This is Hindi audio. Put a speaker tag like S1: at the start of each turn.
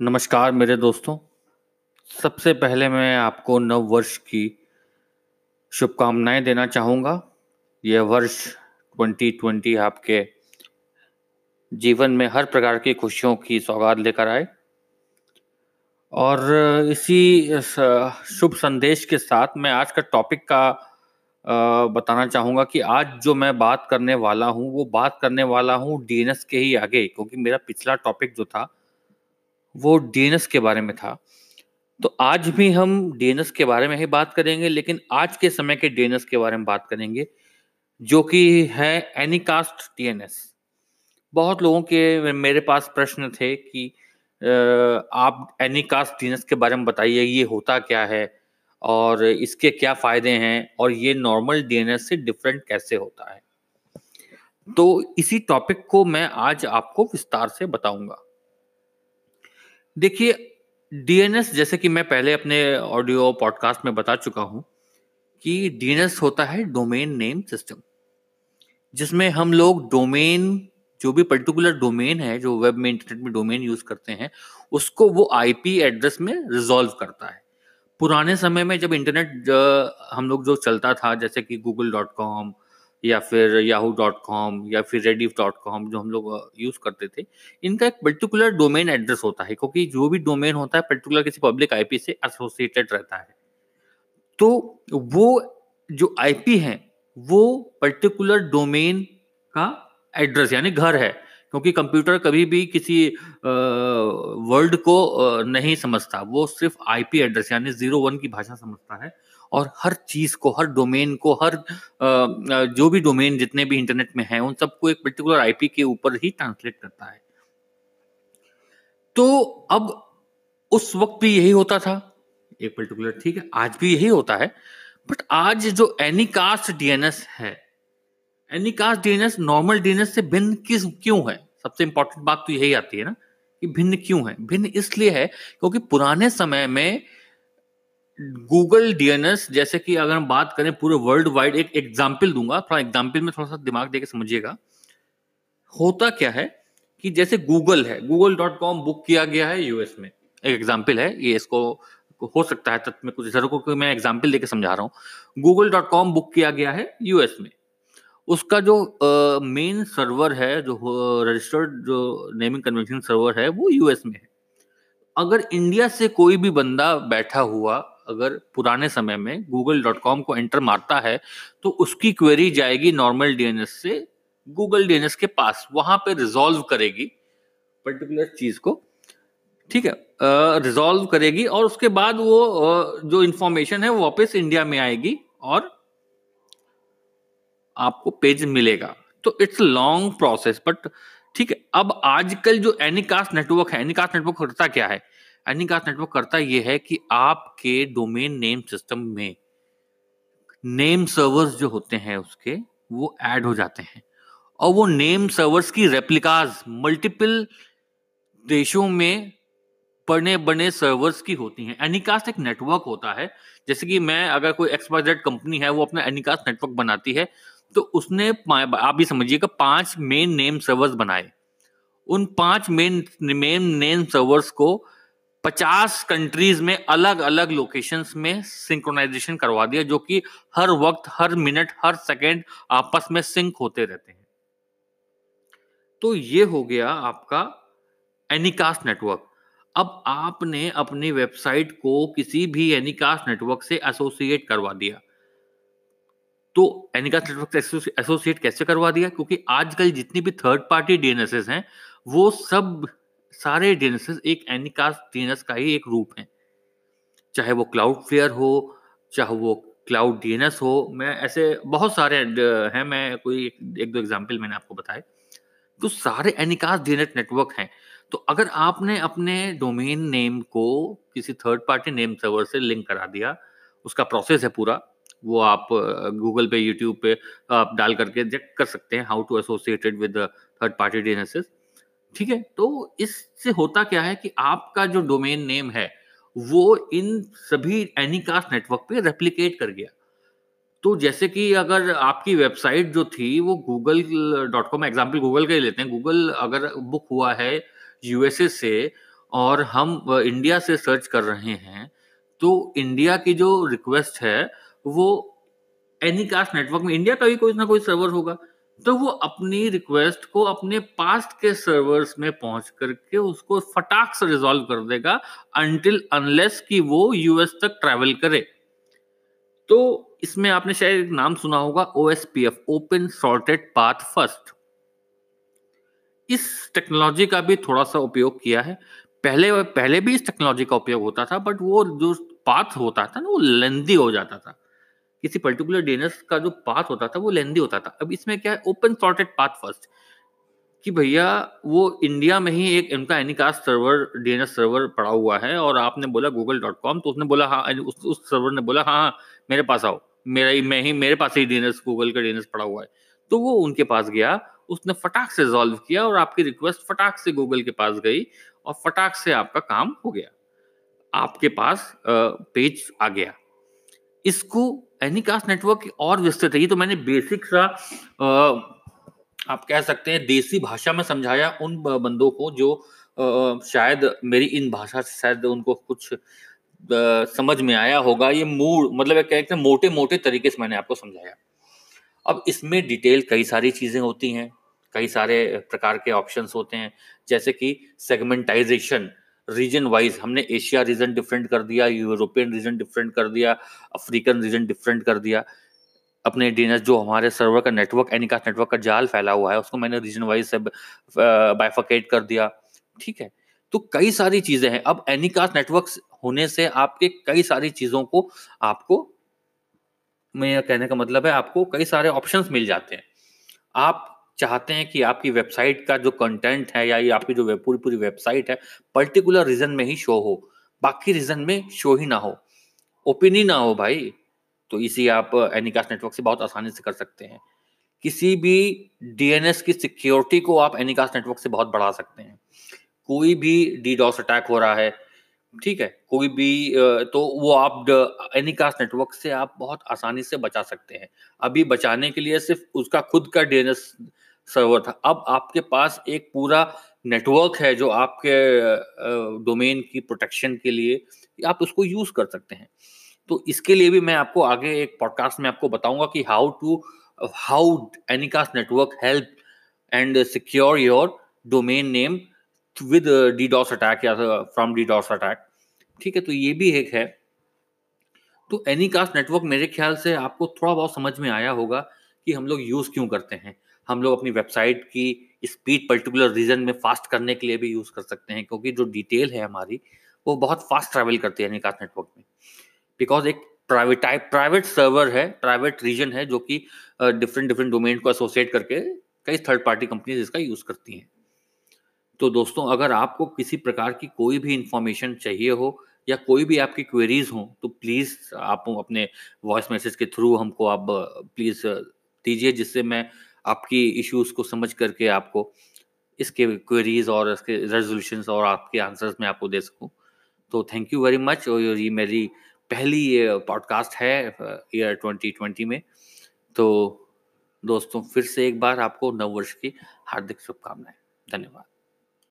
S1: नमस्कार मेरे दोस्तों। सबसे पहले मैं आपको नव वर्ष की शुभकामनाएँ देना चाहूँगा। यह वर्ष 2020 आपके जीवन में हर प्रकार की खुशियों की सौगात लेकर आए। और इसी शुभ संदेश के साथ मैं आज का टॉपिक का बताना चाहूँगा कि आज जो मैं बात करने वाला हूँ, वो बात करने वाला हूँ डीएनएस के ही आगे, क्योंकि मेरा पिछला टॉपिक जो था वो डीएनएस के बारे में था। तो आज भी हम डीएनएस के बारे में ही बात करेंगे, लेकिन आज के समय के डीएनएस के बारे में बात करेंगे, जो कि है एनिकास्ट डीएनएस। बहुत लोगों के मेरे पास प्रश्न थे कि आप एनिकास्ट डीएनएस के बारे में बताइए, ये होता क्या है और इसके क्या फ़ायदे हैं और ये नॉर्मल डीएनएस से डिफरेंट कैसे होता है? तो इसी टॉपिक को मैं आज आपको विस्तार से बताऊँगा। देखिए डीएनएस जैसे कि मैं पहले अपने ऑडियो पॉडकास्ट में बता चुका हूँ कि डीएनएस होता है डोमेन नेम सिस्टम जिसमें हम लोग डोमेन जो भी पर्टिकुलर डोमेन है, जो वेब में इंटरनेट में डोमेन यूज़ करते हैं, उसको वो आईपी एड्रेस में रिजॉल्व करता है। पुराने समय में जब इंटरनेट हम लोग जो चलता था, जैसे कि गूगल डॉट कॉम या फिर याहू डॉट कॉम या फिर रेडिफ डॉट कॉम जो हम लोग यूज़ करते थे, इनका एक पर्टिकुलर डोमेन एड्रेस होता है, क्योंकि जो भी डोमेन होता है पर्टिकुलर किसी पब्लिक आईपी से एसोसिएटेड रहता है। तो वो जो आईपी है, वो पर्टिकुलर डोमेन का एड्रेस यानी घर है, क्योंकि कंप्यूटर कभी भी किसी वर्ल्ड को नहीं समझता, वो सिर्फ़ आईपी एड्रेस यानी ज़ीरो वन की भाषा समझता है। और हर चीज़ को, हर डोमेन को, हर जो भी डोमेन जितने भी इंटरनेट में है, उन सबको एक पर्टिकुलर आईपी के ऊपर ही ट्रांसलेट करता है। तो अब उस वक्त भी यही होता था, एक पर्टिकुलर ठीक है, आज भी यही होता है बट आज जो एनिकास्ट डीएनएस है एनिकास्ट डीएनएस नॉर्मल डीएनएस से भिन्न किस, क्यों है? सबसे इंपॉर्टेंट बात तो यही आती है ना, कि भिन्न क्यों है? भिन्न इसलिए है क्योंकि पुराने समय में गूगल डीएनएस जैसे कि अगर हम बात करें पूरे वर्ल्ड वाइड एक एग्ज़ाम्पल दूँगा। थोड़ा एग्ज़ाम्पल में थोड़ा सा दिमाग देके समझिएगा। होता क्या है कि जैसे गूगल है गूगल डॉट कॉम बुक किया गया है यूएस में। एक एग्ज़ाम्पल है ये इसको हो सकता है तत्व में कुछ इधर को मैं एग्ज़ाम्पल देके समझा रहा हूँ। गूगल डॉट कॉम बुक किया गया है यूएस में। उसका जो मेन uh, सर्वर है जो रजिस्टर्ड uh, जो नेमिंग कन्वेंशन सर्वर है वो यूएस में है। अगर इंडिया से कोई भी बंदा बैठा हुआ अगर पुराने समय में गूगल डॉट कॉम को एंटर मारता है तो उसकी क्वेरी जाएगी नॉर्मल डीएनएस से गूगल डीएनएस के पास। वहाँ पे रिजॉल्व करेगी पर्टिकुलर चीज़ को। ठीक है? रिजॉल्व करेगी और उसके बाद वो जो इंफॉर्मेशन है वो वापस इंडिया में आएगी और आपको पेज मिलेगा। तो इट्स लॉन्ग प्रोसेस बट ठीक है, अब आजकल जो एनिकास्ट नेटवर्क है एनिकास्ट नेटवर्क करता क्या है? एनिकास्ट नेटवर्क करता यह है कि आपके डोमेन नेम सिस्टम में नेम सर्वर्स जो होते हैं उसके, वो ऐड हो जाते हैं। और वो नेम सर्वर्स की रेप्लिकाज मल्टीपल देशों में बने बने सर्वर्स की होती हैं। एनिकास्ट एक नेटवर्क होता है। जैसे कि मैं, अगर कोई एक्सपाइजेड कंपनी है, वो अपना एनिकास्ट नेटवर्क बनाती है तो उसने आप भी समझिएगा पाँच मेन नेम सर्वर्स बनाए। उन पाँच मेन मेन नेम सर्वर्स को पचास कंट्रीज़ में अलग अलग लोकेशंस में सिंक्रोनाइजेशन करवा दिया, जो कि हर वक्त, हर मिनट हर सेकेंड आपस में सिंक होते रहते हैं। तो ये हो गया आपका एनिकास्ट नेटवर्क अब आपने अपनी वेबसाइट को किसी भी एनिकास्ट नेटवर्क से एसोसिएट करवा दिया। तो एनिकास्ट नेटवर्क से एसोसिएट कैसे करवा दिया? क्योंकि आजकल जितनी भी थर्ड पार्टी डीएनएसएस हैं, वो सब सारे डीएनएस एक एनिकास्ट डीएनएस का ही एक रूप है। चाहे वो क्लाउड फ्लेयर हो चाहे वो क्लाउड डीएनएस हो मैं ऐसे बहुत सारे हैं मैं कोई एक, दो एग्जांपल मैंने आपको बताए तो सारे एनिकास्ट डीएनएस नेटवर्क हैं। तो अगर आपने अपने डोमेन नेम को किसी थर्ड पार्टी नेम सर्वर से लिंक करा दिया उसका प्रोसेस है पूरा वो आप गूगल पे यूट्यूब पे आप डाल करके चेक कर सकते हैं how to associated with third party DNS ठीक है? तो इससे होता क्या है कि आपका जो डोमेन नेम है, वो इन सभी एनीकास्ट नेटवर्क पे रेप्लिकेट कर गया। तो जैसे कि अगर आपकी वेबसाइट जो थी, वो Google dot com example Google का ही लेते हैं। गूगल अगर बुक हुआ है यूएसए से और हम इंडिया से सर्च कर रहे हैं तो इंडिया की जो रिक्वेस्ट है, वो एनीकास्ट नेटवर्क में इंडिया का भी कोई ना कोई सर्वर होगा। तो वो अपनी रिक्वेस्ट को अपने पास्ट के सर्वर्स में पहुँच करके उसको फटाक से रिजॉल्व कर देगा अनटिल अनलेस कि वो यूएस तक ट्रैवल करे। तो इसमें आपने शायद एक नाम सुना होगा OSPF open sorted path first इस टेक्नोलॉजी का भी थोड़ा सा उपयोग किया है। पहले पहले भी इस टेक्नोलॉजी का उपयोग होता था बट वो जो पाथ होता था ना, वो लेंदी हो जाता था। किसी पर्टिकुलर डीएनएस का जो पाथ होता था वो लेंदी होता था। अब इसमें क्या है ओपन सॉर्टेड पाथ फ़र्स्ट कि भैया वो इंडिया में ही एक इनका एनिकास्ट सर्वर डीएनएस सर्वर पड़ा हुआ है और आपने बोला गूगल डॉट कॉम तो उसने बोला हाँ उस, उस सर्वर ने बोला हाँ हाँ मेरे पास आओ। मेरा ही मैं ही मेरे पास ही डीएनएस गूगल का डीएनएस पड़ा हुआ है। तो वो उनके पास गया उसने फटाक से रिजॉल्व किया और आपकी रिक्वेस्ट फटाक से गूगल के पास गई और फटाक से आपका काम हो गया। आपके पास पेज आ गया। इसको एनीकास्ट नेटवर्क और विस्तृत है। ये तो मैंने बेसिक सा आप कह सकते हैं देसी भाषा में समझाया उन बंदों को जो आ, शायद मेरी इन भाषा से शायद उनको कुछ आ, समझ में आया होगा। ये मूड मतलब एक कहते हैं मोटे मोटे तरीके से मैंने आपको समझाया। अब इसमें डिटेल कई सारी चीज़ें होती हैं कई सारे प्रकार के ऑप्शंस होते हैं जैसे कि सेगमेंटाइजेशन रीजन वाइज हमने एशिया रीजन डिफरेंट कर दिया यूरोपियन रीजन डिफरेंट कर दिया अफ्रीकन रीजन डिफरेंट कर दिया। अपने डीएनएस जो हमारे सर्वर का नेटवर्क एनिकास्ट नेटवर्क का जाल फैला हुआ है, उसको मैंने रीजन वाइज से बाइफिकेट कर दिया। ठीक है? तो कई सारी चीज़ें हैं। अब एनिकास्ट नेटवर्क होने से आपके कई सारी चीज़ों को आपको, मैं कहने का मतलब है, आपको कई सारे ऑप्शंस मिल जाते हैं। आप चाहते हैं कि आपकी वेबसाइट का जो कंटेंट है या ये आपकी जो पूरी पूरी वेबसाइट है पर्टिकुलर रीजन में ही शो हो। बाकी रीजन में शो ही ना हो। ओपन ही ना हो भाई। तो इसी आप एनिकास्ट नेटवर्क से बहुत आसानी से कर सकते हैं। किसी भी डीएनएस की सिक्योरिटी को आप एनिकास्ट नेटवर्क से बहुत बढ़ा सकते हैं। कोई भी डीडॉस अटैक हो रहा है ठीक है, कोई भी तो वो आप एनिकास्ट नेटवर्क से आप बहुत आसानी से बचा सकते हैं। अभी बचाने के लिए सिर्फ़ उसका खुद का डीएनएस सर्वर था। अब आपके पास एक पूरा नेटवर्क है जो आपके डोमेन की प्रोटेक्शन के लिए आप उसको यूज़ कर सकते हैं। तो इसके लिए भी मैं आपको आगे एक पॉडकास्ट में आपको बताऊँगा कि how to how anycast network help and secure your domain name with D DoS attack या फ्रॉम डी डॉस अटैक ठीक है तो ये भी एक है। तो एनी कास्ट नेटवर्क मेरे ख्याल से आपको थोड़ा बहुत समझ में आया होगा कि हम लोग यूज़ क्यों करते हैं। हम लोग अपनी वेबसाइट की स्पीड पर्टिकुलर रीजन में फास्ट करने के लिए भी यूज़ कर सकते हैं, क्योंकि जो डिटेल है हमारी, वो बहुत फास्ट ट्रैवल करती है एनीकास्ट नेटवर्क में। बिकॉज़ एक प्राइवेट प्राइवेट सर्वर है प्राइवेट रीजन है, जो कि डिफरेंट डिफरेंट डोमेन को एसोसिएट करके कई थर्ड पार्टी कंपनीज़ इसका यूज़ करती हैं। तो दोस्तों, अगर आपको किसी प्रकार की कोई भी इंफॉर्मेशन चाहिए हो या कोई भी आपकी क्वेरीज हो तो प्लीज़ आप अपने वॉइस मैसेज के थ्रू हमको आप प्लीज़ दीजिए, जिससे मैं आपकी इश्यूज़ को समझ करके आपको इसके क्वेरीज और इसके रेजोल्यूशन और आपके आंसर्स में आपको दे सकूँ। तो थैंक यू वेरी मच और ये मेरी पहली ये पॉडकास्ट है ईयर 2020 में। तो दोस्तों, फिर से एक बार आपको नव वर्ष की हार्दिक शुभकामनाएँ। धन्यवाद।